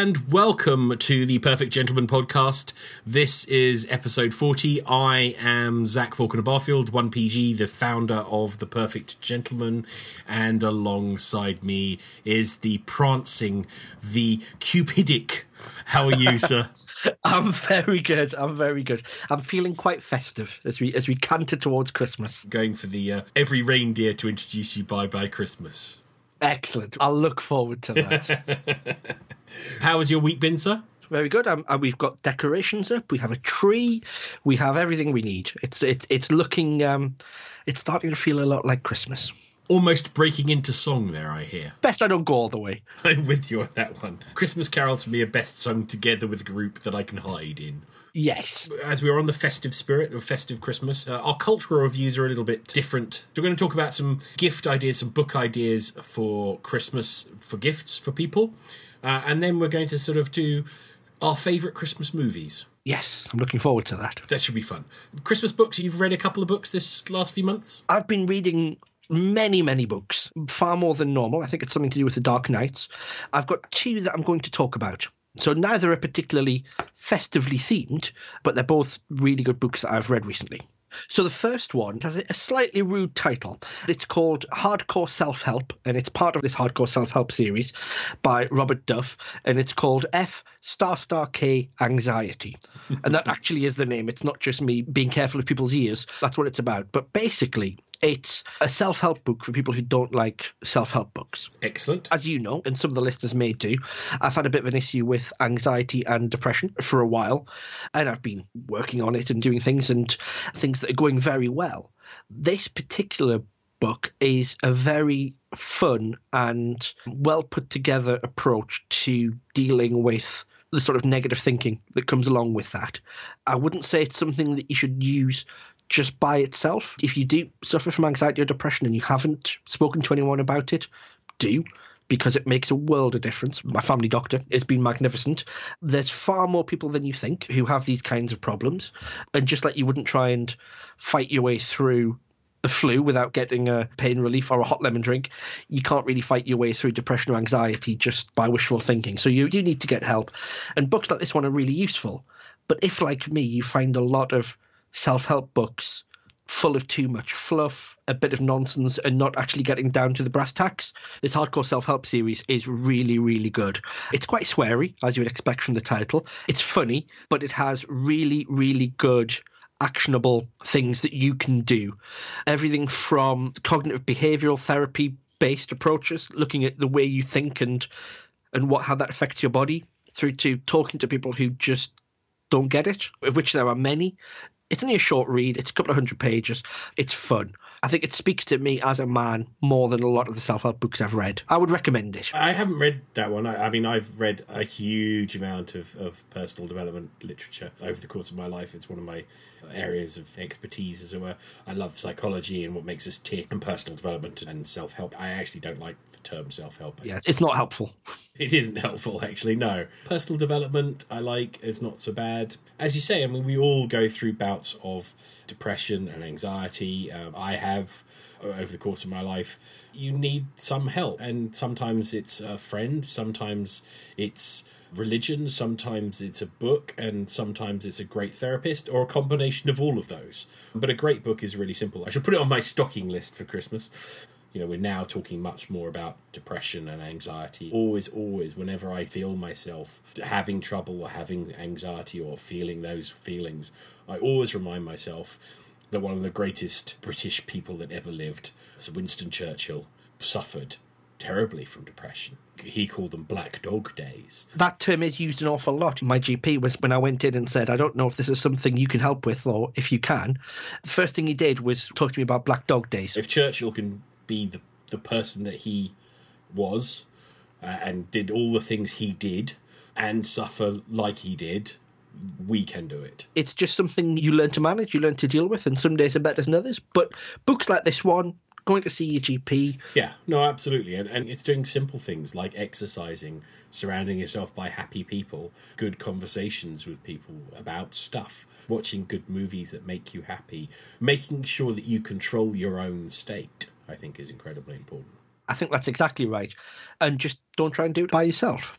and welcome to the Perfect Gentleman podcast. This is episode 40. I am Zach Falconer Barfield, 1PG, the founder of The Perfect Gentleman, and alongside me is the prancing, the cupidic. How are you, sir? I'm very good. I'm very good. I'm feeling quite festive as we as we canter towards Christmas. Going for the uh, every reindeer to introduce you bye bye Christmas. Excellent. I'll look forward to that. How has your week been, sir? Very good. Um, uh, we've got decorations up. We have a tree. We have everything we need. It's it's it's looking. Um, it's starting to feel a lot like Christmas. Almost breaking into song there, I hear. Best I don't go all the way. I'm with you on that one. Christmas carols for me are best sung together with a group that I can hide in. Yes. As we are on the festive spirit of festive Christmas, uh, our cultural reviews are a little bit different. So We're going to talk about some gift ideas, some book ideas for Christmas, for gifts for people. Uh, and then we're going to sort of do our favourite Christmas movies. Yes, I'm looking forward to that. That should be fun. Christmas books, you've read a couple of books this last few months? I've been reading many, many books, far more than normal. I think it's something to do with the Dark Nights. I've got two that I'm going to talk about. So neither are particularly festively themed, but they're both really good books that I've read recently. So the first one has a slightly rude title. It's called Hardcore Self Help, and it's part of this Hardcore Self Help series by Robert Duff, and it's called F Star Star K Anxiety. and that actually is the name. It's not just me being careful of people's ears. That's what it's about. But basically, it's a self help book for people who don't like self help books. Excellent. As you know, and some of the listeners may do, I've had a bit of an issue with anxiety and depression for a while, and I've been working on it and doing things and things that are going very well. This particular book is a very fun and well put together approach to dealing with the sort of negative thinking that comes along with that. I wouldn't say it's something that you should use just by itself. If you do suffer from anxiety or depression and you haven't spoken to anyone about it, do because it makes a world of difference. My family doctor has been magnificent. There's far more people than you think who have these kinds of problems. And just like you wouldn't try and fight your way through the flu without getting a pain relief or a hot lemon drink, you can't really fight your way through depression or anxiety just by wishful thinking. So you do need to get help. And books like this one are really useful. But if, like me, you find a lot of self help books full of too much fluff, a bit of nonsense, and not actually getting down to the brass tacks. This hardcore self help series is really, really good. It's quite sweary, as you would expect from the title. It's funny, but it has really, really good actionable things that you can do. Everything from cognitive behavioral therapy based approaches, looking at the way you think and and what how that affects your body, through to talking to people who just don't get it, of which there are many. It's only a short read. It's a couple of hundred pages. It's fun. I think it speaks to me as a man more than a lot of the self help books I've read. I would recommend it. I haven't read that one. I, I, mean, I've read a huge amount of, of personal development literature over the course of my life. It's one of my areas of expertise, as it were. I love psychology and what makes us tick, and personal development and self help. I actually don't like the term self help. Yeah, it's not helpful. It isn't helpful, actually. No, personal development I like. is not so bad. As you say, I mean, we all go through bouts of depression and anxiety. Um, I have over the course of my life. You need some help, and sometimes it's a friend, sometimes it's religion, sometimes it's a book, and sometimes it's a great therapist, or a combination of all of those. But a great book is really simple. I should put it on my stocking list for Christmas. You know, we're now talking much more about depression and anxiety. Always, always, whenever I feel myself having trouble or having anxiety or feeling those feelings, I always remind myself that one of the greatest British people that ever lived, Sir Winston Churchill, suffered terribly from depression. He called them black dog days. That term is used an awful lot. My GP was when I went in and said, I don't know if this is something you can help with or if you can. The first thing he did was talk to me about black dog days. If Churchill can be the, the person that he was uh, and did all the things he did and suffer like he did, we can do it. It's just something you learn to manage, you learn to deal with, and some days are better than others. But books like this one, going to see your GP. Yeah, no, absolutely. And, and it's doing simple things like exercising, surrounding yourself by happy people, good conversations with people about stuff, watching good movies that make you happy, making sure that you control your own state, I think is incredibly important. I think that's exactly right. And just don't try and do it by yourself.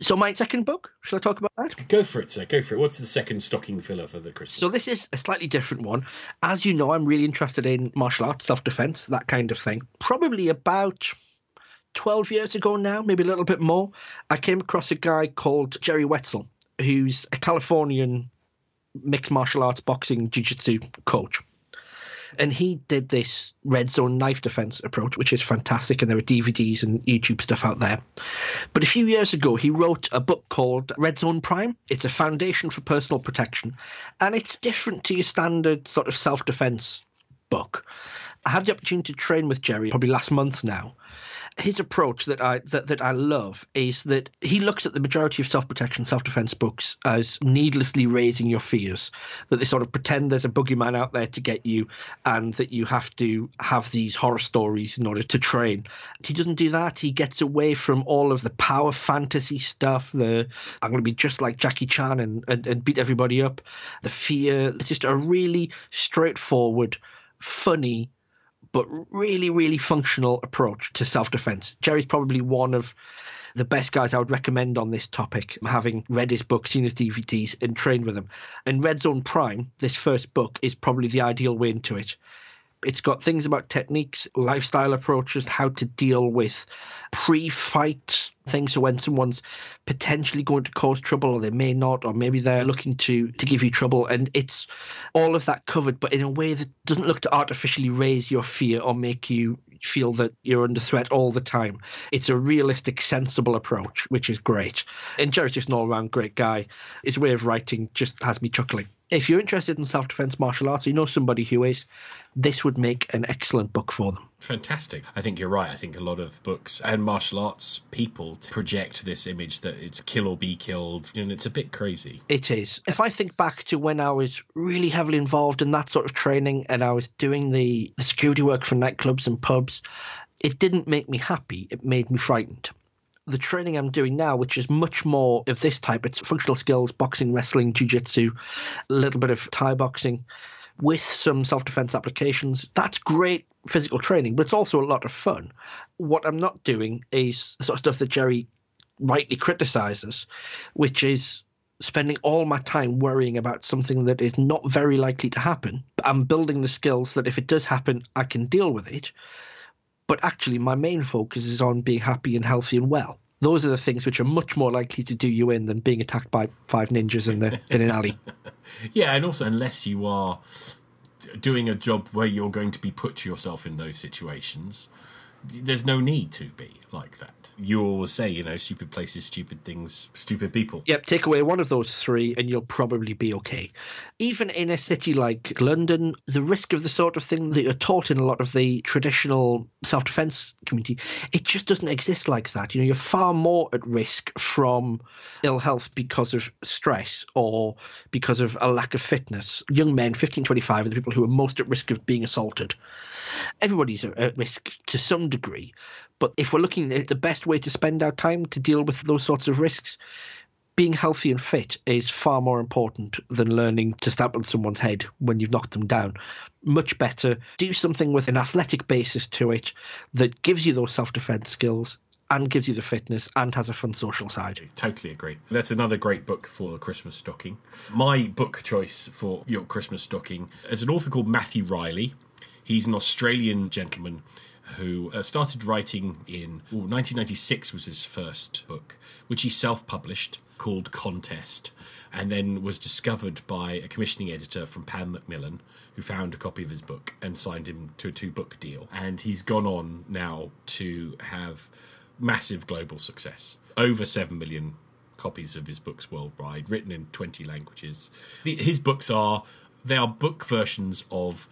So my second book, shall I talk about that? Go for it, sir. Go for it. What's the second stocking filler for the Christmas? So this is a slightly different one. As you know, I'm really interested in martial arts, self-defense, that kind of thing. Probably about 12 years ago now, maybe a little bit more, I came across a guy called Jerry Wetzel, who's a Californian mixed martial arts boxing jiu-jitsu coach and he did this red zone knife defense approach, which is fantastic. And there are DVDs and YouTube stuff out there. But a few years ago, he wrote a book called Red Zone Prime. It's a foundation for personal protection, and it's different to your standard sort of self defense book. I had the opportunity to train with Jerry probably last month now, his approach that I that, that I love is that he looks at the majority of self protection, self defense books as needlessly raising your fears. That they sort of pretend there's a boogeyman out there to get you, and that you have to have these horror stories in order to train. He doesn't do that. He gets away from all of the power fantasy stuff. The I'm going to be just like Jackie Chan and, and, and beat everybody up. The fear. It's just a really straightforward, funny but really, really functional approach to self defense. Jerry's probably one of the best guys I would recommend on this topic, having read his book, seen his DVDs, and trained with him. And Red Zone Prime, this first book, is probably the ideal way into it. It's got things about techniques, lifestyle approaches, how to deal with pre fight things. So when someone's potentially going to cause trouble, or they may not, or maybe they're looking to to give you trouble, and it's all of that covered, but in a way that doesn't look to artificially raise your fear or make you feel that you're under threat all the time. It's a realistic, sensible approach, which is great. And Jerry's just an all round great guy. His way of writing just has me chuckling if you're interested in self defense martial arts, you know somebody who is, this would make an excellent book for them. Fantastic. I think you're right. I think a lot of books and martial arts people project this image that it's kill or be killed, and it's a bit crazy. It is. If I think back to when I was really heavily involved in that sort of training and I was doing the, the security work for nightclubs and pubs, it didn't make me happy. It made me frightened the training I'm doing now, which is much more of this type. It's functional skills, boxing, wrestling, jiu-jitsu, a little bit of Thai boxing with some self-defense applications. That's great physical training, but it's also a lot of fun. What I'm not doing is sort of stuff that Jerry rightly criticizes, which is spending all my time worrying about something that is not very likely to happen. I'm building the skills that if it does happen, I can deal with it but actually my main focus is on being happy and healthy and well. Those are the things which are much more likely to do you in than being attacked by five ninjas in the in an alley. yeah, and also unless you are doing a job where you're going to be put yourself in those situations, there's no need to be like that you always say, you know, stupid places, stupid things, stupid people. Yep, take away one of those three and you'll probably be okay. Even in a city like London, the risk of the sort of thing that you're taught in a lot of the traditional self defense community, it just doesn't exist like that. You know, you're far more at risk from ill health because of stress or because of a lack of fitness. Young men, 15, 25, are the people who are most at risk of being assaulted. Everybody's at risk to some degree, but if we're looking at the best way to spend our time to deal with those sorts of risks, being healthy and fit is far more important than learning to stamp on someone's head when you've knocked them down. Much better do something with an athletic basis to it that gives you those self defense skills and gives you the fitness and has a fun social side. Totally agree. That's another great book for the Christmas stocking. My book choice for your Christmas stocking is an author called Matthew Reilly. He's an Australian gentleman who uh, started writing in well, 1996 was his first book, which he self-published called Contest, and then was discovered by a commissioning editor from Pan Macmillan, who found a copy of his book and signed him to a two-book deal. And he's gone on now to have massive global success, over seven million copies of his books worldwide, written in 20 languages. His books are they are book versions of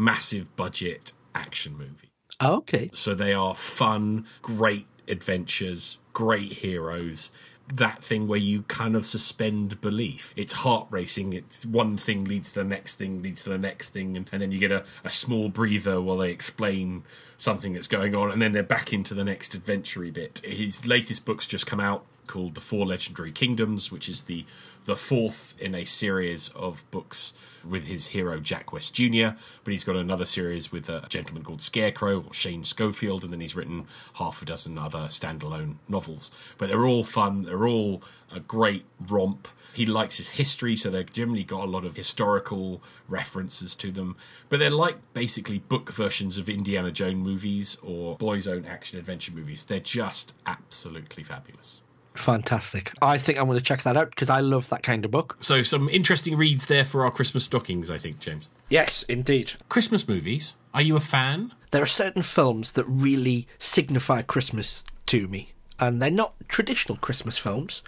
massive budget action movie. Oh, okay. So they are fun, great adventures, great heroes. That thing where you kind of suspend belief. It's heart racing. It's one thing leads to the next thing, leads to the next thing, and, and then you get a, a small breather while they explain something that's going on, and then they're back into the next adventure bit. His latest book's just come out called The Four Legendary Kingdoms, which is the the fourth in a series of books with his hero Jack West Jr. But he's got another series with a gentleman called Scarecrow or Shane Schofield, and then he's written half a dozen other standalone novels. But they're all fun. They're all a great romp. He likes his history, so they've generally got a lot of historical references to them. But they're like basically book versions of Indiana Jones movies or Boys' Own action adventure movies. They're just absolutely fabulous. Fantastic. I think I'm going to check that out because I love that kind of book. So, some interesting reads there for our Christmas stockings, I think, James. Yes, indeed. Christmas movies. Are you a fan? There are certain films that really signify Christmas to me, and they're not traditional Christmas films,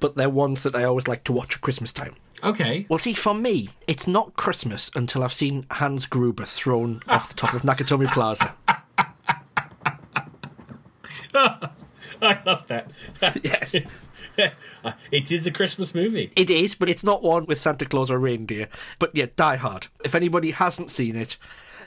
but they're ones that I always like to watch at Christmas time. Okay. Well, see, for me, it's not Christmas until I've seen Hans Gruber thrown off the top of Nakatomi Plaza. I love that. yes. it is a Christmas movie. It is, but it's not one with Santa Claus or reindeer. But yeah, Die Hard. If anybody hasn't seen it,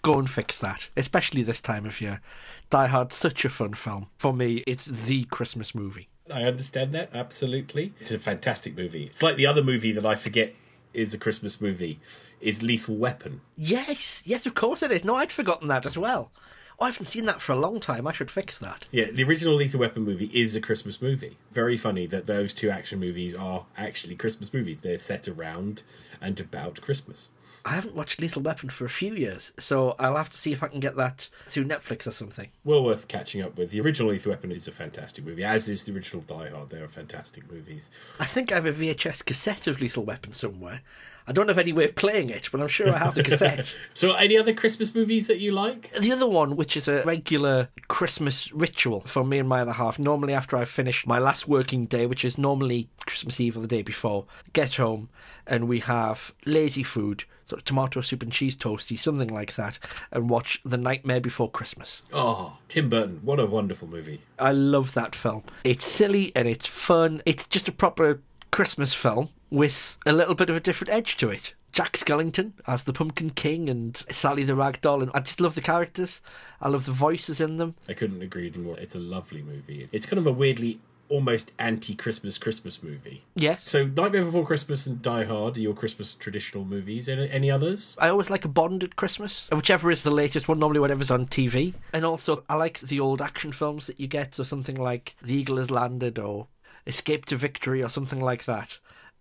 go and fix that, especially this time of year. Die Hard's such a fun film. For me, it's the Christmas movie. I understand that, absolutely. It's a fantastic movie. It's like the other movie that I forget is a Christmas movie, is Lethal Weapon. Yes, yes, of course it is. No, I'd forgotten that as well. Oh, I haven't seen that for a long time. I should fix that. Yeah, the original Lethal Weapon movie is a Christmas movie. Very funny that those two action movies are actually Christmas movies. They're set around and about Christmas. I haven't watched Lethal Weapon for a few years, so I'll have to see if I can get that through Netflix or something. Well worth catching up with. The original Lethal Weapon is a fantastic movie, as is the original Die Hard. They are fantastic movies. I think I have a VHS cassette of Lethal Weapon somewhere. I don't have any way of playing it, but I'm sure I have the cassette. so, any other Christmas movies that you like? The other one, which is a regular Christmas ritual for me and my other half, normally after I've finished my last working day, which is normally Christmas Eve or the day before, get home and we have lazy food, sort of tomato soup and cheese toasty, something like that, and watch The Nightmare Before Christmas. Oh, Tim Burton, what a wonderful movie. I love that film. It's silly and it's fun. It's just a proper Christmas film with a little bit of a different edge to it. Jack Skellington as the Pumpkin King and Sally the Rag Doll, and I just love the characters. I love the voices in them. I couldn't agree with you more. It's a lovely movie. It's kind of a weirdly almost anti-Christmas Christmas movie. Yes. So Nightmare Before Christmas and Die Hard are your Christmas traditional movies. Any, any others? I always like a Bond at Christmas, whichever is the latest one. Normally, whatever's on TV. And also, I like the old action films that you get. So something like The Eagle Has Landed or Escape to Victory or something like that.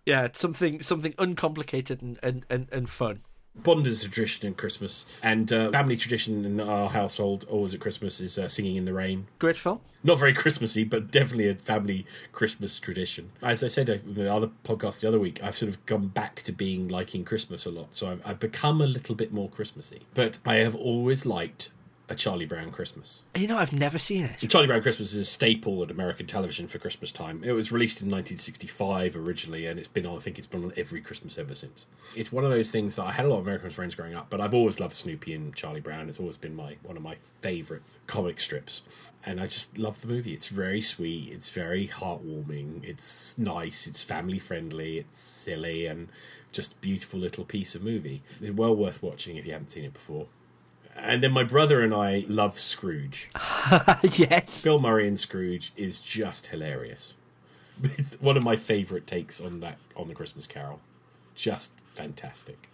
Yeah, it's something something uncomplicated and, and, and, and fun. Bond is a tradition in Christmas, and uh, family tradition in our household always at Christmas is uh, singing in the rain. Great film. Not very Christmassy, but definitely a family Christmas tradition. As I said in the other podcast the other week, I've sort of gone back to being liking Christmas a lot, so I've, I've become a little bit more Christmassy. But I have always liked a Charlie Brown Christmas. You know, I've never seen it. Charlie Brown Christmas is a staple at American television for Christmas time. It was released in 1965 originally, and it's been on, I think it's been on every Christmas ever since. It's one of those things that I had a lot of American friends growing up, but I've always loved Snoopy and Charlie Brown. It's always been my one of my favourite comic strips. And I just love the movie. It's very sweet, it's very heartwarming, it's nice, it's family friendly, it's silly, and just a beautiful little piece of movie. It's well worth watching if you haven't seen it before. And then my brother and I love Scrooged. yes. Bill Murray and Scrooged is just hilarious. It's one of my favourite takes on that on the Christmas Carol. Just fantastic.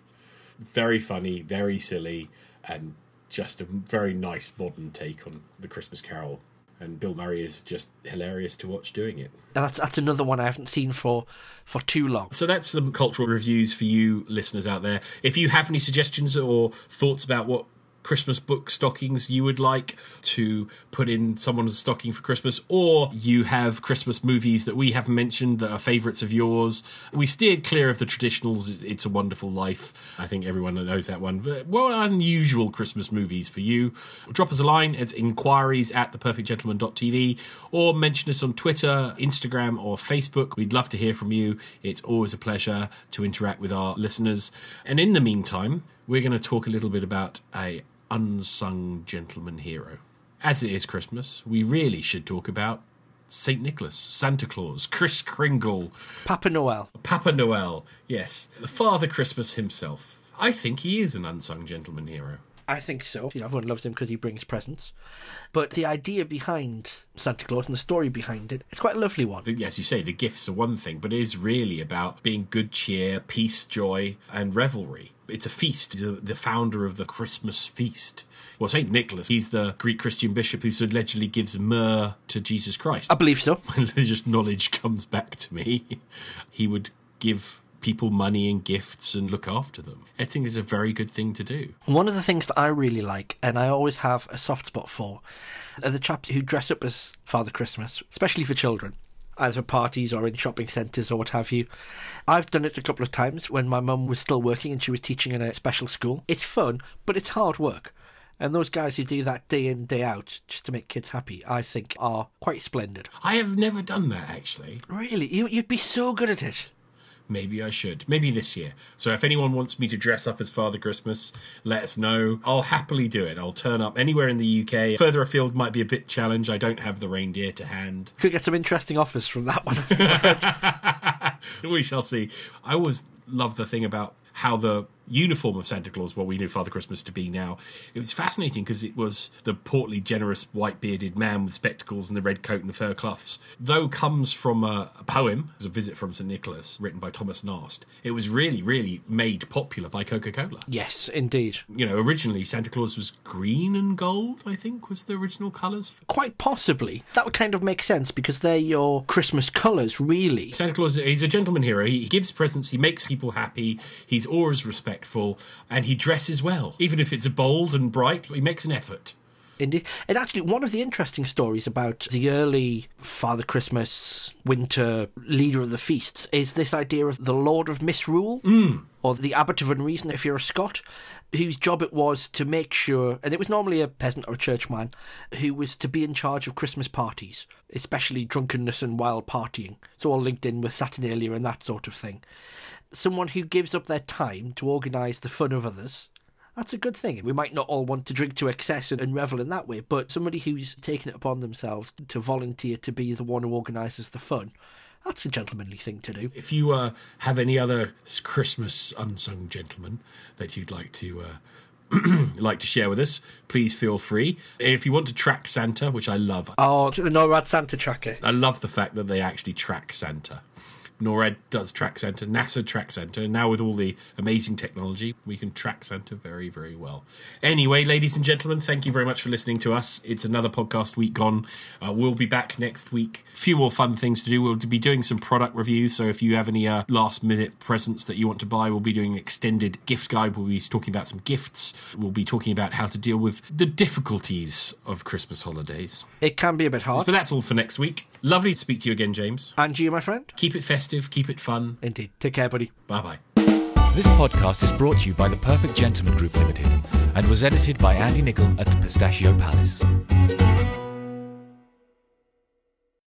Very funny, very silly, and just a very nice modern take on the Christmas Carol. And Bill Murray is just hilarious to watch doing it. That's that's another one I haven't seen for for too long. So that's some cultural reviews for you listeners out there. If you have any suggestions or thoughts about what Christmas book stockings you would like to put in someone's stocking for Christmas, or you have Christmas movies that we haven't mentioned that are favourites of yours. We steered clear of the traditionals. It's a Wonderful Life. I think everyone knows that one. But what unusual Christmas movies for you? Drop us a line. It's inquiries at theperfectgentleman.tv or mention us on Twitter, Instagram, or Facebook. We'd love to hear from you. It's always a pleasure to interact with our listeners. And in the meantime, we're going to talk a little bit about a unsung gentleman hero. As it is Christmas, we really should talk about St. Nicholas, Santa Claus, Kris Kringle, Papa Noel. Papa Noel, yes, Father Christmas himself. I think he is an unsung gentleman hero. I think so. You know, everyone loves him because he brings presents. But the idea behind Santa Claus and the story behind it, it's quite a lovely one. The- As you say, the gifts are one thing, but it is really about being good cheer, peace, joy, and revelry. It's a feast. He's the- the founder of the Christmas feast. Well, St. Nicholas, he's the Greek Christian bishop who allegedly gives myrrh to Jesus Christ. I believe so. religious knowledge comes back to me, he would give people money and gifts and look after them. I think it's a very good thing to do. One of the things that I really like, and I always have a soft spot for, are the chaps who dress up as Father Christmas, especially for children, either for parties or in shopping centres or what have you. I've done it a couple of times when my mum was still working and she was teaching in a special school. It's fun, but it's hard work. And those guys who do that day in, day out, just to make kids happy, I think are quite splendid. I have never done that actually. Really, you, you'd be so good at it. Maybe I should. Maybe this year. So if anyone wants me to dress up as Father Christmas, let us know. I'll happily do it. I'll turn up anywhere in the UK. Further afield might be a bit challenge. I don't have the reindeer to hand. Could get some interesting offers from that one. we shall see. I always love the thing about how the uniform of Santa Claus, what we knew Father Christmas to be now, it was fascinating because it was the portly, generous, white bearded man with spectacles and the red coat and the fur cuffs. Though comes from a, a poem, it was a visit from St. Nicholas, written by Thomas Nast, it was really, really made popular by Coca Cola. yes, indeed. You know, originally Santa Claus was green and gold, I think, was the original colours. Quite possibly. That would kind of make sense because they're your Christmas colours, really. Santa Claus, he's a gentleman hero. He gives presents, he makes people happy, he's always respectful, and he dresses well. Even if it's bold and bright, he makes an effort. Indeed. And actually, one of the interesting stories about the early Father Christmas winter leader of the feasts is this idea of the Lord of Misrule, hmm. or the Abbot of Unreason, if you're a Scot, whose job it was to make sure, and it was normally a peasant or a churchman, who was to be in charge of Christmas parties, especially drunkenness and wild partying. So all linked in with Saturnalia and that sort of thing. Someone who gives up their time to organise the fun of others that's a good thing. We might not all want to drink to excess and, and revel in that way, but somebody who's taken it upon themselves to volunteer to be the one who organises the fun, that's a gentlemanly thing to do. If you uh, have any other Christmas unsung gentlemen that you'd like to. Uh, like to share with us, please feel free. If you want to track Santa, which I love, Oh, the NORAD Santa tracker. I love the fact that they actually track Santa. NORAD does track Santa, NASA track Santa, and now with all the amazing technology, we can track Santa very, very well. Anyway, ladies and gentlemen, thank you very much for listening to us. It's another podcast week gone. Uh, we'll be back next week. A few more fun things to do. We'll be doing some product reviews, so if you have any uh, last minute presents that you want to buy, we'll be doing an extended gift guide. We'll be talking about some gifts. We'll be talking about how to deal with the difficulties of Christmas holidays. It can be a bit hard. But that's all for next week. Lovely to speak to you again, James. And you, my friend? Keep it festive, keep it fun. Indeed. Take care, buddy. Bye bye. This podcast is brought to you by the Perfect Gentleman Group Limited and was edited by Andy Nichol at the Pistachio Palace.